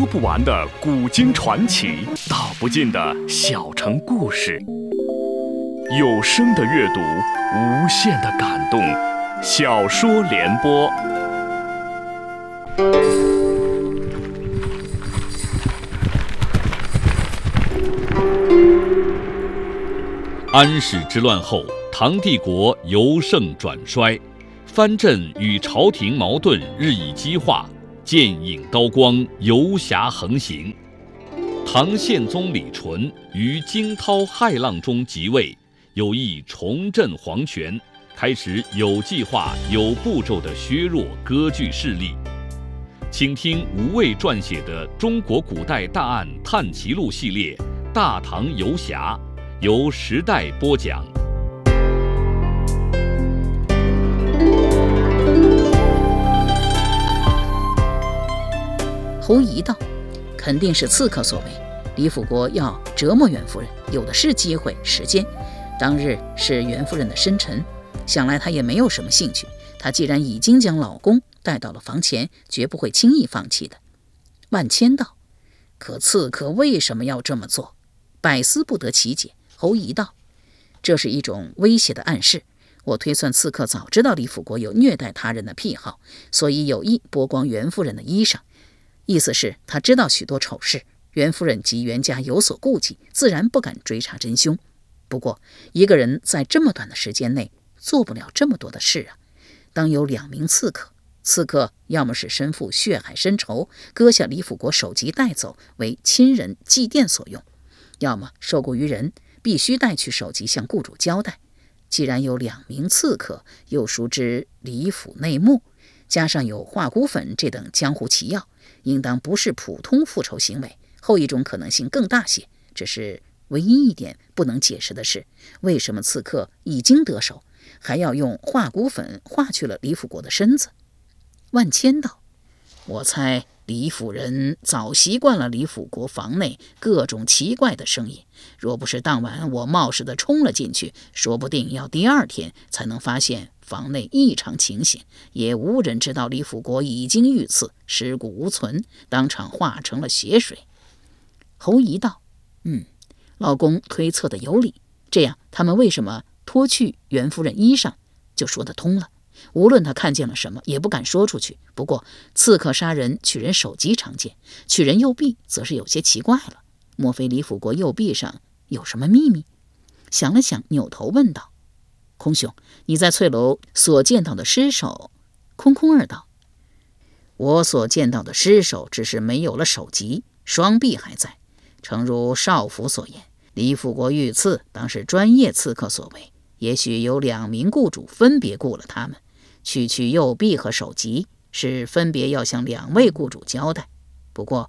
说不完的古今传奇，道不尽的小城故事。有声的阅读，无限的感动。小说联播。安史之乱后，唐帝国由盛转衰，藩镇与朝廷矛盾日益激化。剑影刀光，游侠横行。唐宪宗李纯于惊涛骇浪中即位，有意重振皇权，开始有计划、有步骤地削弱割据势力。请听吴畏撰写的《中国古代大案探奇录》系列《大唐游侠》，由时代播讲。侯仪道：“肯定是刺客所为。李辅国要折磨袁夫人，有的是机会、时间。当日是袁夫人的生辰，想来她也没有什么兴趣。她既然已经将老公带到了房前，绝不会轻易放弃的。”万千道：“可刺客为什么要这么做？百思不得其解。”侯仪道：“这是一种威胁的暗示。我推算刺客早知道李辅国有虐待他人的癖好，所以有意剥光袁夫人的衣裳。”意思是，他知道许多丑事，袁夫人及袁家有所顾忌，自然不敢追查真凶。不过，一个人在这么短的时间内做不了这么多的事啊！当有两名刺客，刺客要么是身负血海深仇，割下李辅国首级带走为亲人祭奠所用；要么受雇于人，必须带去首级向雇主交代。既然有两名刺客，又熟知李府内幕，加上有化骨粉这等江湖奇药。应当不是普通复仇行为，后一种可能性更大些。只是唯一一点不能解释的是，为什么刺客已经得手，还要用化骨粉化去了李辅国的身子？万千道，我猜李府人早习惯了李辅国房内各种奇怪的声音。若不是当晚我冒失的冲了进去，说不定要第二天才能发现。房内异常情形，也无人知道李辅国已经遇刺，尸骨无存，当场化成了血水。侯仪道：“嗯，老公推测的有理。这样，他们为什么脱去袁夫人衣裳，就说得通了。无论他看见了什么，也不敢说出去。不过，刺客杀人取人首级常见，取人右臂则是有些奇怪了。莫非李辅国右臂上有什么秘密？”想了想，扭头问道。空兄，你在翠楼所见到的尸首？空空二道：“我所见到的尸首只是没有了首级，双臂还在。诚如少府所言，李辅国遇刺当是专业刺客所为。也许有两名雇主分别雇了他们，去去右臂和首级，是分别要向两位雇主交代。不过，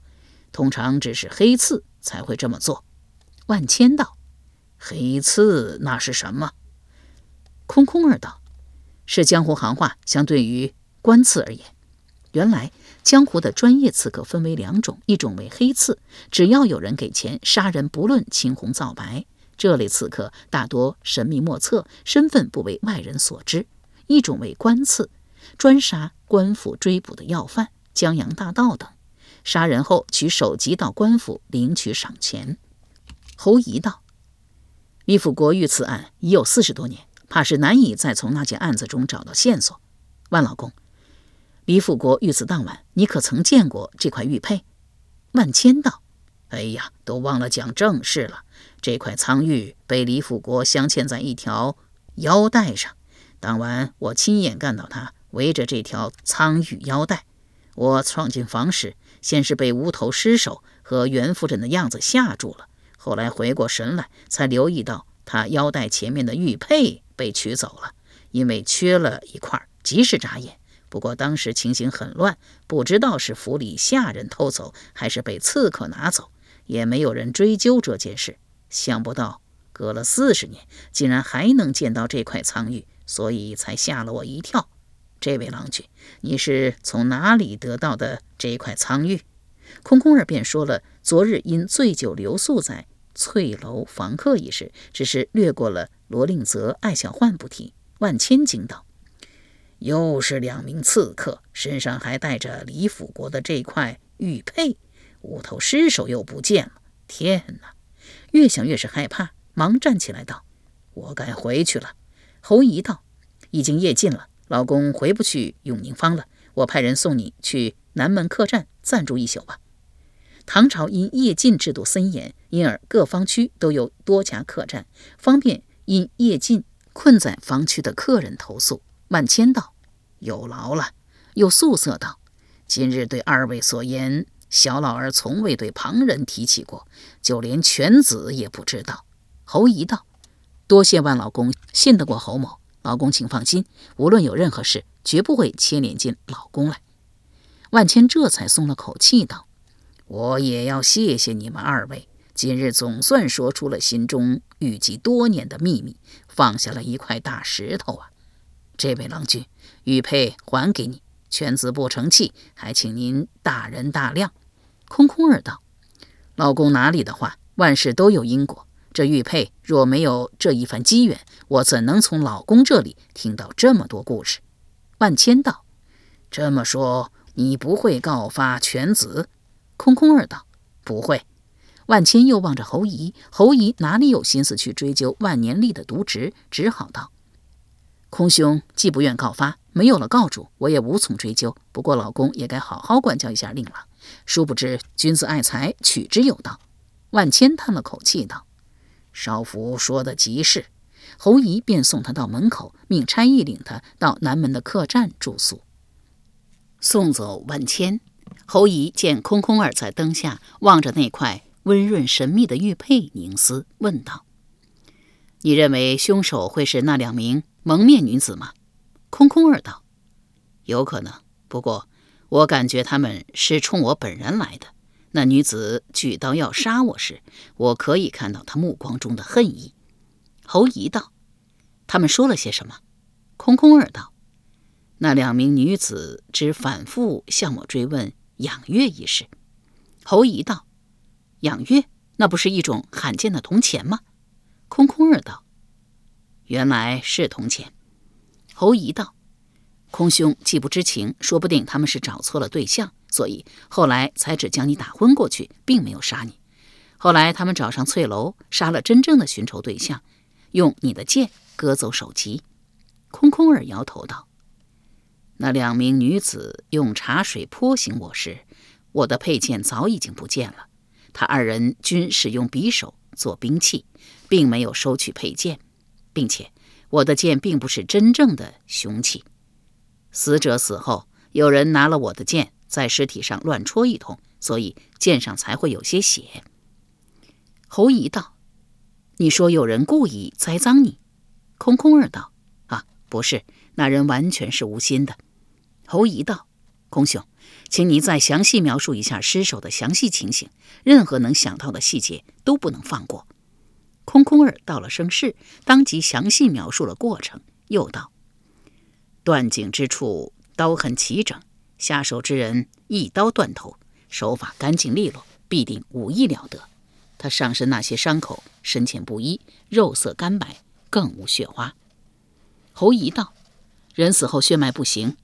通常只是黑刺才会这么做。”万千道：“黑刺那是什么？”空空儿道：“是江湖行话，相对于官刺而言。原来江湖的专业刺客分为两种，一种为黑刺，只要有人给钱，杀人不论青红皂白。这类刺客大多神秘莫测，身份不为外人所知；一种为官刺，专杀官府追捕的要犯、江洋大盗等，杀人后取首级到官府领取赏钱。”侯仪道：“李辅国遇刺案已有四十多年。”怕是难以再从那件案子中找到线索。万老公，李辅国遇刺当晚，你可曾见过这块玉佩？万千道：“哎呀，都忘了讲正事了。这块苍玉被李辅国镶嵌在一条腰带上。当晚我亲眼看到他围着这条苍玉腰带。我闯进房时，先是被无头尸首和袁夫人的样子吓住了，后来回过神来，才留意到他腰带前面的玉佩。”被取走了，因为缺了一块，及时眨眼。不过当时情形很乱，不知道是府里下人偷走，还是被刺客拿走，也没有人追究这件事。想不到隔了四十年，竟然还能见到这块苍玉，所以才吓了我一跳。这位郎君，你是从哪里得到的这块苍玉？空空儿便说了昨日因醉酒留宿在翠楼房客一事，只是略过了。罗令泽、艾小焕不提，万千惊道：“又是两名刺客，身上还带着李辅国的这块玉佩，五头尸首又不见了！天哪！越想越是害怕，忙站起来道：“我该回去了。”侯姨道：“已经夜尽了，老公回不去永宁坊了。我派人送你去南门客栈暂住一宿吧。”唐朝因夜禁制度森严，因而各方区都有多家客栈，方便因夜禁困在房区的客人投诉。万千道：“有劳了。”又素色道：“今日对二位所言，小老儿从未对旁人提起过，就连犬子也不知道。”侯姨道：“多谢万老公信得过侯某，老公请放心，无论有任何事，绝不会牵连进老公来。”万千这才松了口气道。我也要谢谢你们二位，今日总算说出了心中郁积多年的秘密，放下了一块大石头啊！这位郎君，玉佩还给你，犬子不成器，还请您大人大量。空空儿道：“老公哪里的话，万事都有因果。这玉佩若没有这一番机缘，我怎能从老公这里听到这么多故事？”万千道：“这么说，你不会告发犬子？”空空儿道：“不会。”万千又望着侯姨，侯姨哪里有心思去追究万年历的渎职，只好道：“空兄既不愿告发，没有了告主，我也无从追究。不过老公也该好好管教一下令郎。殊不知君子爱财，取之有道。”万千叹了口气道：“少府说的极是。”侯姨便送他到门口，命差役领他到南门的客栈住宿。送走万千。侯姨见空空儿在灯下望着那块温润神秘的玉佩凝思，问道：“你认为凶手会是那两名蒙面女子吗？”空空儿道：“有可能，不过我感觉他们是冲我本人来的。那女子举刀要杀我时，我可以看到她目光中的恨意。”侯姨道：“他们说了些什么？”空空儿道：“那两名女子只反复向我追问。”养月一事，侯姨道：“养月，那不是一种罕见的铜钱吗？”空空儿道：“原来是铜钱。”侯姨道：“空兄既不知情，说不定他们是找错了对象，所以后来才只将你打昏过去，并没有杀你。后来他们找上翠楼，杀了真正的寻仇对象，用你的剑割走首级。”空空儿摇头道。那两名女子用茶水泼醒我时，我的佩剑早已经不见了。他二人均使用匕首做兵器，并没有收取佩剑，并且我的剑并不是真正的凶器。死者死后，有人拿了我的剑在尸体上乱戳一通，所以剑上才会有些血。侯姨道：“你说有人故意栽赃你？”空空儿道：“啊，不是，那人完全是无心的。”侯姨道：“空兄，请你再详细描述一下尸首的详细情形，任何能想到的细节都不能放过。”空空儿道了声是，当即详细描述了过程，又道：“断颈之处刀痕齐整，下手之人一刀断头，手法干净利落，必定武艺了得。他上身那些伤口深浅不一，肉色干白，更无血花。”侯姨道：“人死后血脉不行。”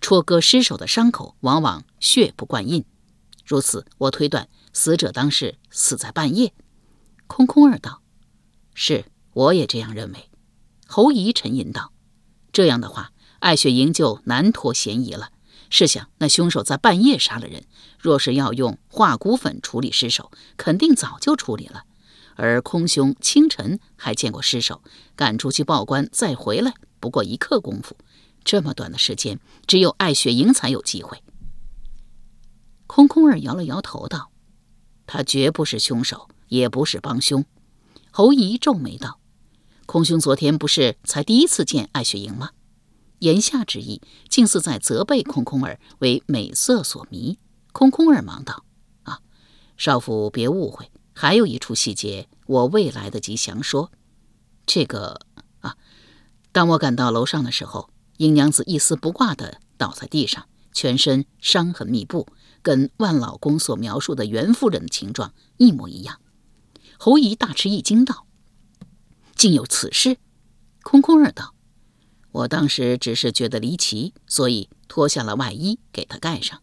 戳割尸首的伤口往往血不灌印，如此我推断死者当时死在半夜。空空儿道：“是，我也这样认为。”侯姨沉吟道：“这样的话，艾雪莹就难脱嫌疑了。试想，那凶手在半夜杀了人，若是要用化骨粉处理尸首，肯定早就处理了。而空兄清晨还见过尸首，赶出去报官再回来，不过一刻功夫。”这么短的时间，只有艾雪莹才有机会。空空儿摇了摇头道：“他绝不是凶手，也不是帮凶。”侯姨皱眉道：“空兄昨天不是才第一次见艾雪莹吗？”言下之意，竟似在责备空空儿为美色所迷。空空儿忙道：“啊，少府别误会，还有一处细节我未来得及详说。这个啊，当我赶到楼上的时候。”英娘子一丝不挂地倒在地上，全身伤痕密布，跟万老公所描述的袁夫人的情状一模一样。侯姨大吃一惊，道：“竟有此事？”空空儿道：“我当时只是觉得离奇，所以脱下了外衣给她盖上。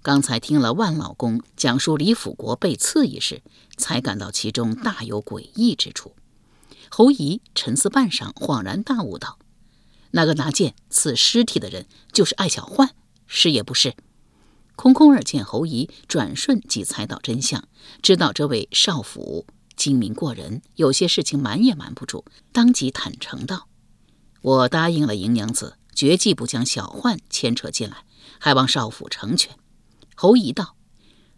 刚才听了万老公讲述李辅国被刺一事，才感到其中大有诡异之处。侯姨沉思半晌，恍然大悟道：“那个拿剑刺尸体的人，就是艾小焕，是也不是？”空空儿见侯姨转瞬即猜到真相，知道这位少府精明过人，有些事情瞒也瞒不住，当即坦诚道：“我答应了银娘子，绝技不将小焕牵扯进来，还望少府成全。”侯姨道：“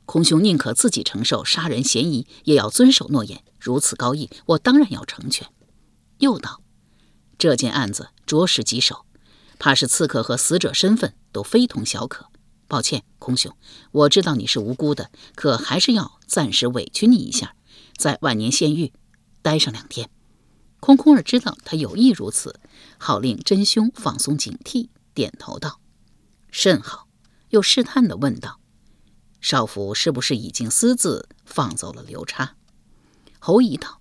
空兄宁可自己承受杀人嫌疑，也要遵守诺言。如此高义，我当然要成全。”又道：“这件案子着实棘手，怕是刺客和死者身份都非同小可。抱歉，空兄，我知道你是无辜的，可还是要暂时委屈你一下，在万年县狱待上两天。”空空儿知道他有意如此，好令真凶放松警惕，点头道：“甚好。”又试探地问道。少府是不是已经私自放走了刘叉？侯乙道：“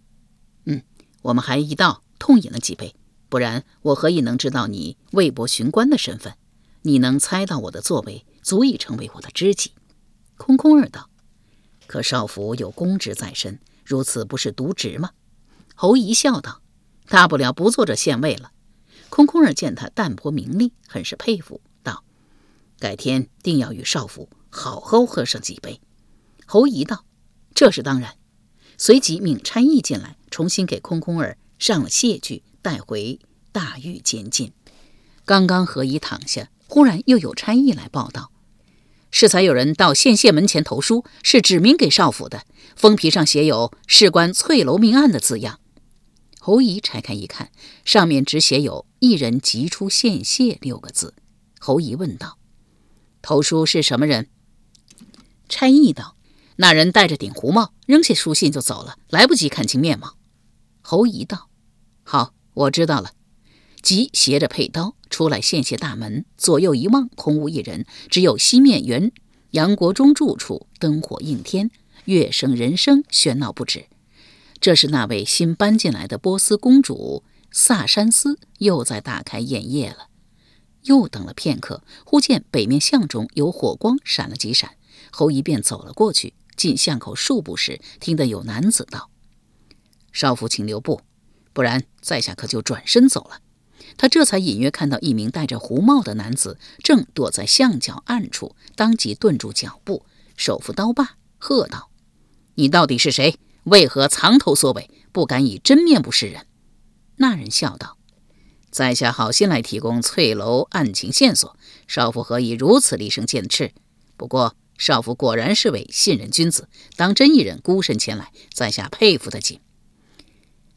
嗯，我们还一道痛饮了几杯，不然我何以能知道你魏博巡官的身份？你能猜到我的作为，足以成为我的知己。”空空儿道：“可少府有公职在身，如此不是渎职吗？”侯乙笑道：“大不了不做这县尉了。”空空儿见他淡泊名利，很是佩服，道：“改天定要与少府。”好好喝上几杯。侯姨道：“这是当然。”随即命差役进来，重新给空空儿上了谢具，带回大狱监禁。刚刚何以躺下，忽然又有差役来报道：适才有人到县县门前投书，是指名给少府的，封皮上写有“事关翠楼命案”的字样。侯姨拆开一看，上面只写有“一人急出县谢”六个字。侯姨问道：“投书是什么人？”差役道：“那人戴着顶胡帽，扔下书信就走了，来不及看清面貌。”侯姨道：“好，我知道了。”即携着佩刀出来县谢大门，左右一望，空无一人，只有西面原杨国忠住处灯火映天，乐声人声喧闹不止。这是那位新搬进来的波斯公主萨珊斯又在大开宴业了。又等了片刻，忽见北面巷中有火光闪了几闪。侯一便走了过去，进巷口数步时，听得有男子道：“少府，请留步，不然在下可就转身走了。”他这才隐约看到一名戴着胡帽的男子正躲在巷角暗处，当即顿住脚步，手扶刀把，喝道：“你到底是谁？为何藏头缩尾，不敢以真面目示人？”那人笑道：“在下好心来提供翠楼案情线索，少府何以如此厉声剑斥？不过……”少府果然是位信任君子，当真一人孤身前来，在下佩服的紧。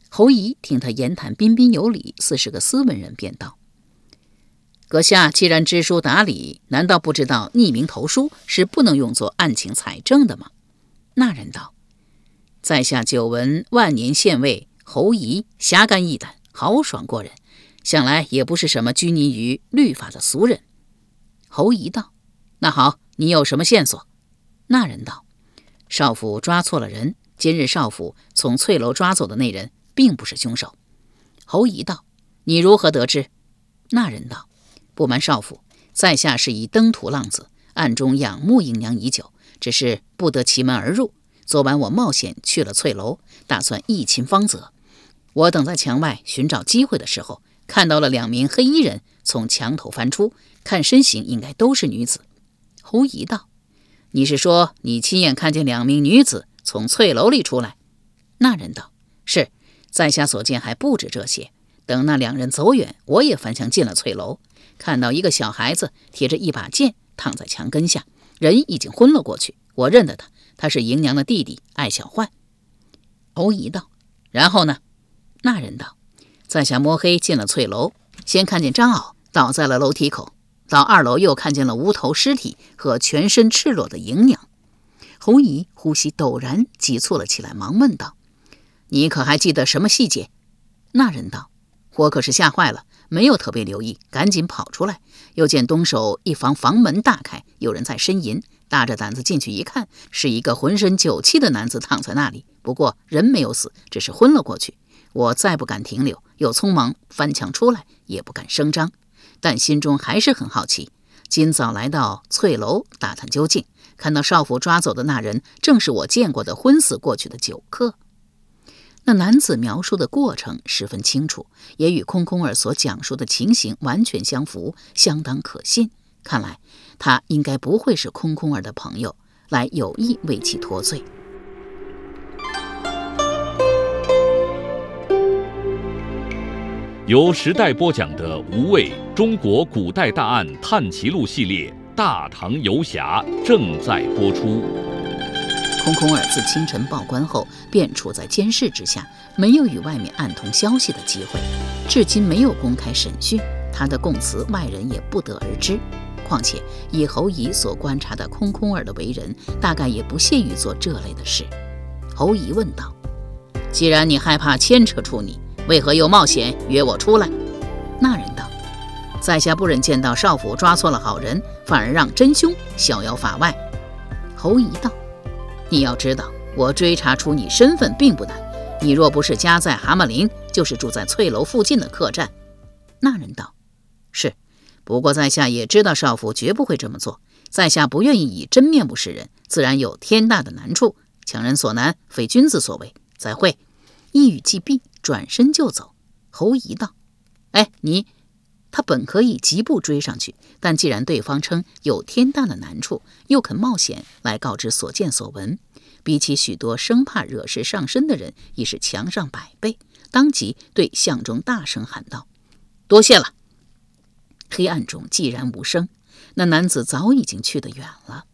侯仪听他言谈彬彬有礼，似是个斯文人，便道：“阁下既然知书达理，难道不知道匿名投书是不能用作案情采证的吗？”那人道：“在下久闻万年县尉侯仪侠肝义胆，豪爽过人，想来也不是什么拘泥于律法的俗人。”侯仪道：“那好。”你有什么线索？那人道：“少府抓错了人。今日少府从翠楼抓走的那人，并不是凶手。”侯姨道：“你如何得知？”那人道：“不瞒少府，在下是以登徒浪子，暗中仰慕姨娘已久，只是不得其门而入。昨晚我冒险去了翠楼，打算一擒方泽。我等在墙外寻找机会的时候，看到了两名黑衣人从墙头翻出，看身形应该都是女子。”侯姨道：“你是说你亲眼看见两名女子从翠楼里出来？”那人道：“是，在下所见还不止这些。等那两人走远，我也翻墙进了翠楼，看到一个小孩子提着一把剑躺在墙根下，人已经昏了过去。我认得他，他是姨娘的弟弟艾小焕。”侯仪道：“然后呢？”那人道：“在下摸黑进了翠楼，先看见张敖倒在了楼梯口。”到二楼又看见了无头尸体和全身赤裸的姨娘，侯姨呼吸陡然急促了起来，忙问道：“你可还记得什么细节？”那人道：“我可是吓坏了，没有特别留意，赶紧跑出来，又见东首一房房门大开，有人在呻吟，大着胆子进去一看，是一个浑身酒气的男子躺在那里，不过人没有死，只是昏了过去。我再不敢停留，又匆忙翻墙出来，也不敢声张。”但心中还是很好奇，今早来到翠楼打探究竟，看到少府抓走的那人正是我见过的昏死过去的酒客。那男子描述的过程十分清楚，也与空空儿所讲述的情形完全相符，相当可信。看来他应该不会是空空儿的朋友，来有意为其脱罪。由时代播讲的《无畏中国古代大案探奇录》系列《大唐游侠》正在播出。空空儿自清晨报官后，便处在监视之下，没有与外面暗通消息的机会，至今没有公开审讯。他的供词，外人也不得而知。况且以侯乙所观察的空空儿的为人，大概也不屑于做这类的事。侯乙问道：“既然你害怕牵扯出你，为何又冒险约我出来？”那人道：“在下不忍见到少府抓错了好人，反而让真凶逍遥法外。”侯乙道。你要知道，我追查出你身份并不难。你若不是家在蛤蟆陵，就是住在翠楼附近的客栈。那人道：“是，不过在下也知道少府绝不会这么做。在下不愿意以真面目示人，自然有天大的难处。强人所难，非君子所为。再会。”一语既毕，转身就走。侯仪道：“哎，你……”他本可以疾步追上去，但既然对方称有天大的难处，又肯冒险来告知所见所闻，比起许多生怕惹事上身的人，已是强上百倍。当即对相中大声喊道：“多谢了。”黑暗中寂然无声，那男子早已经去得远了。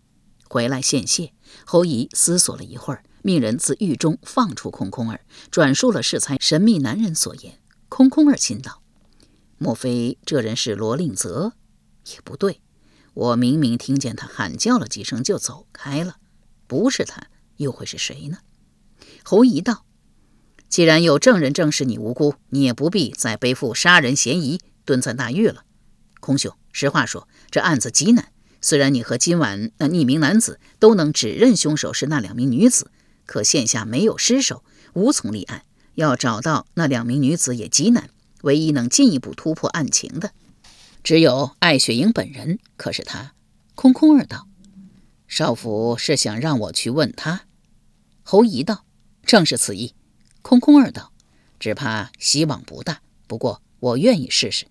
回来献谢，侯乙思索了一会儿，命人自狱中放出空空儿，转述了适才神秘男人所言。空空儿心道。莫非这人是罗令泽？也不对，我明明听见他喊叫了几声就走开了，不是他又会是谁呢？侯仪道：“既然有证人证实你无辜，你也不必再背负杀人嫌疑，蹲在大狱了。空兄，实话说，这案子极难。虽然你和今晚那匿名男子都能指认凶手是那两名女子，可现下没有尸首，无从立案。要找到那两名女子也极难。”唯一能进一步突破案情的，只有艾雪莹本人。可是他空空而道：“少府是想让我去问他？”侯姨道：“正是此意。”空空儿道：“只怕希望不大，不过我愿意试试。”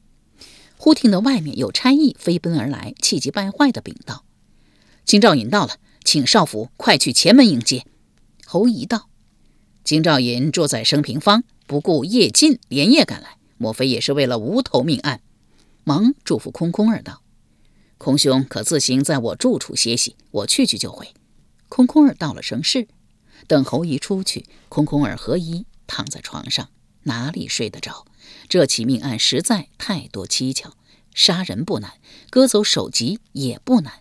忽听得外面有差役飞奔而来，气急败坏的禀道：“京兆尹到了，请少府快去前门迎接。”侯姨道：“京兆尹住在升平坊，不顾夜禁，连夜赶来。”莫非也是为了无头命案？忙嘱咐空空儿道：“空兄可自行在我住处歇息，我去去就回。”空空儿道了声是。等侯姨出去，空空儿和衣躺在床上，哪里睡得着？这起命案实在太多蹊跷，杀人不难，割走首级也不难，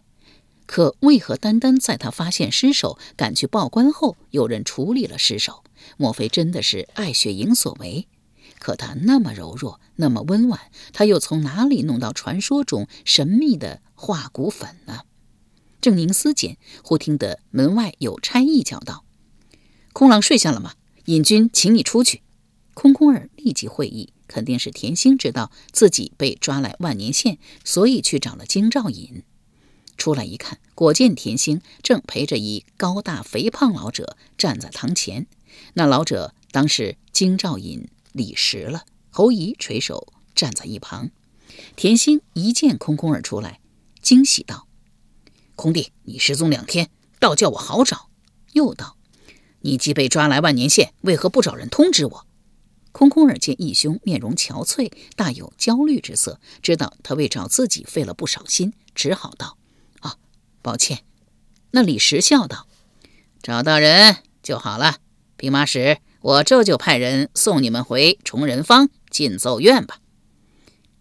可为何单单在他发现尸首、赶去报官后，有人处理了尸首？莫非真的是艾雪莹所为？可他那么柔弱，那么温婉，他又从哪里弄到传说中神秘的化骨粉呢？正凝思间，忽听得门外有差役叫道：“空郎睡下了吗？尹君请你出去。”空空儿立即会意，肯定是甜心知道自己被抓来万年县，所以去找了京兆尹。出来一看，果见甜心正陪着一高大肥胖老者站在堂前。那老者当是京兆尹。李石了，侯仪垂手站在一旁。田心一见空空儿出来，惊喜道：“空弟，你失踪两天，倒叫我好找。”又道：“你既被抓来万年县，为何不找人通知我？”空空儿见义兄面容憔悴，大有焦虑之色，知道他为找自己费了不少心，只好道：“啊，抱歉。”那李石笑道：“找到人就好了，兵马使。”我这就派人送你们回崇仁坊进奏院吧。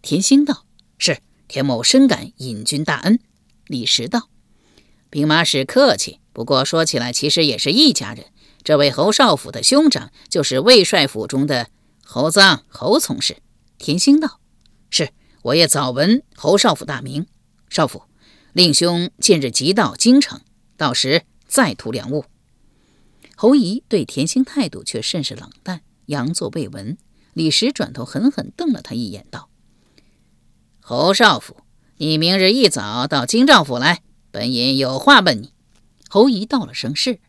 田心道：“是，田某深感尹君大恩。”李石道：“兵马使客气，不过说起来，其实也是一家人。这位侯少府的兄长，就是魏帅府中的侯臧侯从事。”田心道：“是，我也早闻侯少府大名。少府，令兄近日即到京城，到时再图良物。”侯仪对田心态度却甚是冷淡，佯作未闻。李石转头狠狠瞪了他一眼，道：“侯少府，你明日一早到京兆府来，本尹有话问你。侯仪到了声是，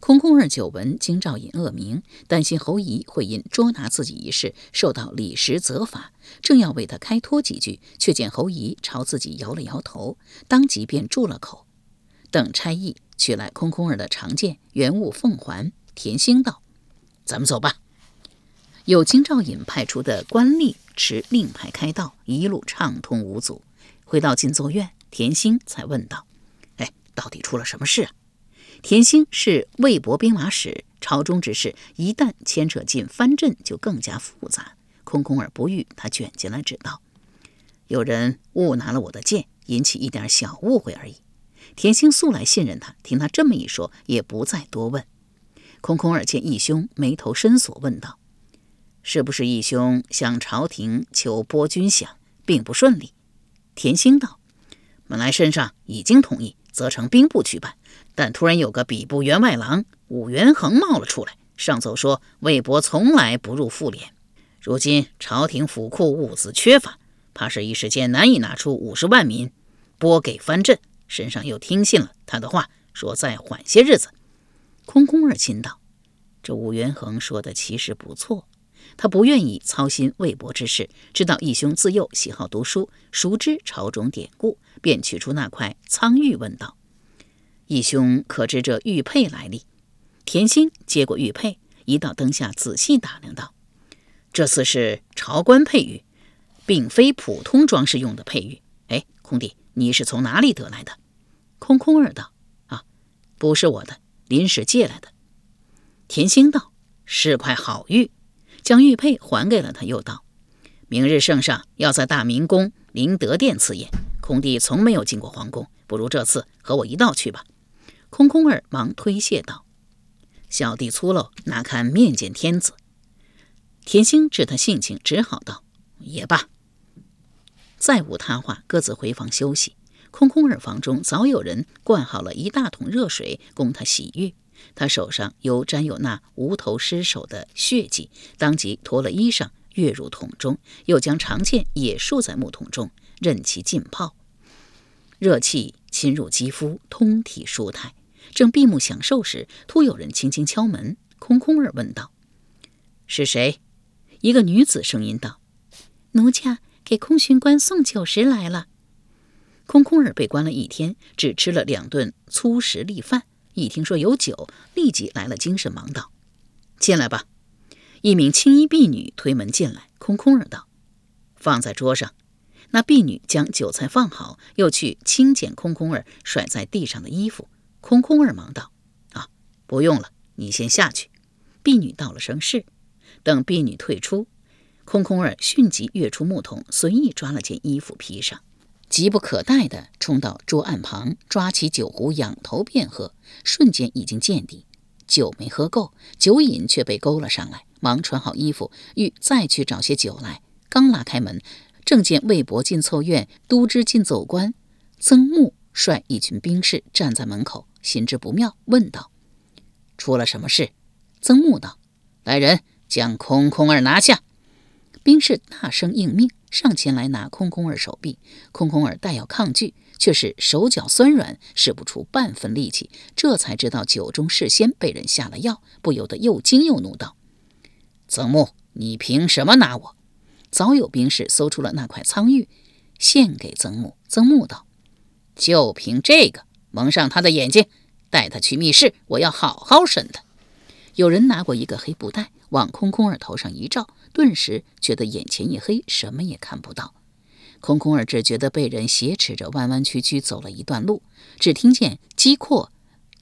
空空儿久闻京兆尹恶名，担心侯仪会因捉拿自己一事受到李时责罚，正要为他开脱几句，却见侯仪朝自己摇了摇头，当即便住了口。等差役取来空空儿的长剑，原物奉还。田兴道：“咱们走吧。”有京兆尹派出的官吏持令牌开道，一路畅通无阻。回到金作院，田兴才问道：“哎，到底出了什么事啊？”田兴是魏博兵马使，朝中之事一旦牵扯进藩镇，就更加复杂。空空儿不欲他卷进来，只道：“有人误拿了我的剑，引起一点小误会而已。”田兴素来信任他，听他这么一说，也不再多问。空空儿见义兄眉头深锁，问道：“是不是义兄向朝廷求拨军饷，并不顺利？”田兴道：“本来身上已经同意，责成兵部去办。”但突然有个比部员外郎武元衡冒了出来，上奏说魏博从来不入妇联，如今朝廷府库物资缺乏，怕是一时间难以拿出五十万民拨给藩镇。身上又听信了他的话，说再缓些日子。空空儿心道：这武元衡说的其实不错，他不愿意操心魏博之事，知道义兄自幼喜好读书，熟知朝中典故，便取出那块苍玉，问道。义兄可知这玉佩来历？田心接过玉佩，移到灯下仔细打量道：“这次是朝官佩玉，并非普通装饰用的佩玉。哎，空弟，你是从哪里得来的？”空空儿道：“啊，不是我的，临时借来的。”田心道：“是块好玉。”将玉佩还给了他，又道：“明日圣上要在大明宫灵德殿赐宴，空弟从没有进过皇宫，不如这次和我一道去吧。”空空儿忙推卸道：“小弟粗陋，哪堪面见天子？”田兴知他性情，只好道：“也罢。”再无他话，各自回房休息。空空儿房中早有人灌好了一大桶热水供他洗浴，他手上犹沾有那无头尸首的血迹，当即脱了衣裳跃入桶中，又将长剑也束在木桶中，任其浸泡，热气侵入肌肤，通体舒泰。正闭目享受时，突有人轻轻敲门。空空儿问道：“是谁？”一个女子声音道：“奴家给空巡官送酒食来了。”空空儿被关了一天，只吃了两顿粗食粒饭。一听说有酒，立即来了精神，忙道：“进来吧。”一名青衣婢女推门进来。空空儿道：“放在桌上。”那婢女将酒菜放好，又去轻捡空空儿甩在地上的衣服。空空儿忙道：“啊，不用了，你先下去。”婢女道了声是。等婢女退出，空空儿迅即跃出木桶，随意抓了件衣服披上，急不可待地冲到桌案旁，抓起酒壶仰头便喝，瞬间已经见底。酒没喝够，酒瘾却被勾了上来，忙穿好衣服，欲再去找些酒来。刚拉开门，正见魏博进凑院都知进奏官曾穆率一群兵士站在门口。心知不妙，问道：“出了什么事？”曾木道：“来人，将空空儿拿下！”兵士大声应命，上前来拿空空儿手臂。空空儿待要抗拒，却是手脚酸软，使不出半分力气。这才知道酒中事先被人下了药，不由得又惊又怒，道：“曾木，你凭什么拿我？”早有兵士搜出了那块苍玉，献给曾木。曾木道：“就凭这个。”蒙上他的眼睛，带他去密室，我要好好审他。有人拿过一个黑布袋，往空空儿头上一照，顿时觉得眼前一黑，什么也看不到。空空儿只觉得被人挟持着，弯弯曲曲走了一段路，只听见机括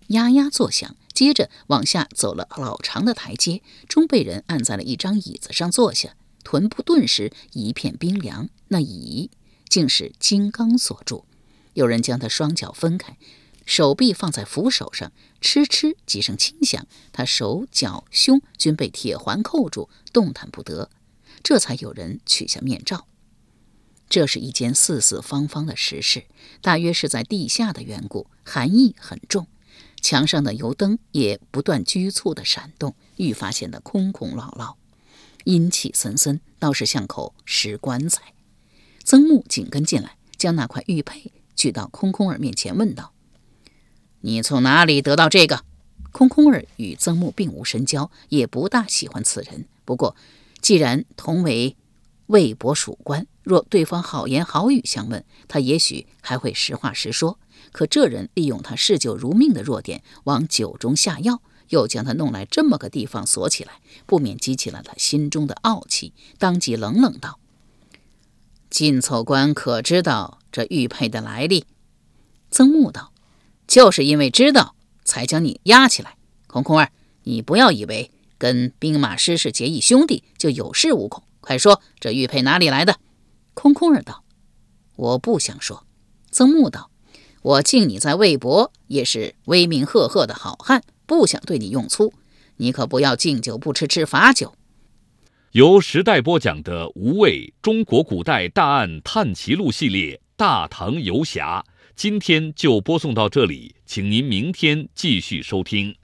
呀呀作响，接着往下走了老长的台阶，终被人按在了一张椅子上坐下，臀部顿时一片冰凉。那椅竟是金刚所铸，有人将他双脚分开。手臂放在扶手上，哧哧几声轻响，他手脚胸均被铁环扣住，动弹不得。这才有人取下面罩。这是一间四四方方的石室，大约是在地下的缘故，寒意很重。墙上的油灯也不断局促的闪动，愈发显得空空落落，阴气森森，倒是像口石棺材。曾木紧跟进来。将那块玉佩举到空空儿面前，问道：“你从哪里得到这个？”空空儿与曾木并无深交，也不大喜欢此人。不过，既然同为魏博属官，若对方好言好语相问，他也许还会实话实说。可这人利用他嗜酒如命的弱点，往酒中下药，又将他弄来这么个地方锁起来，不免激起了他心中的傲气，当即冷冷道：“进凑官可知道这玉佩的来历？”曾木道：“就是因为知道。”才将你押起来，空空儿，你不要以为跟兵马师是结义兄弟就有恃无恐。快说，这玉佩哪里来的？空空儿道：“我不想说。”曾木道：“我敬你在魏博也是威名赫赫的好汉，不想对你用粗，你可不要敬酒不吃吃罚酒。”由时代播讲的《无畏中国古代大案探奇录》系列《大唐游侠》。今天就播送到这里，请您明天继续收听。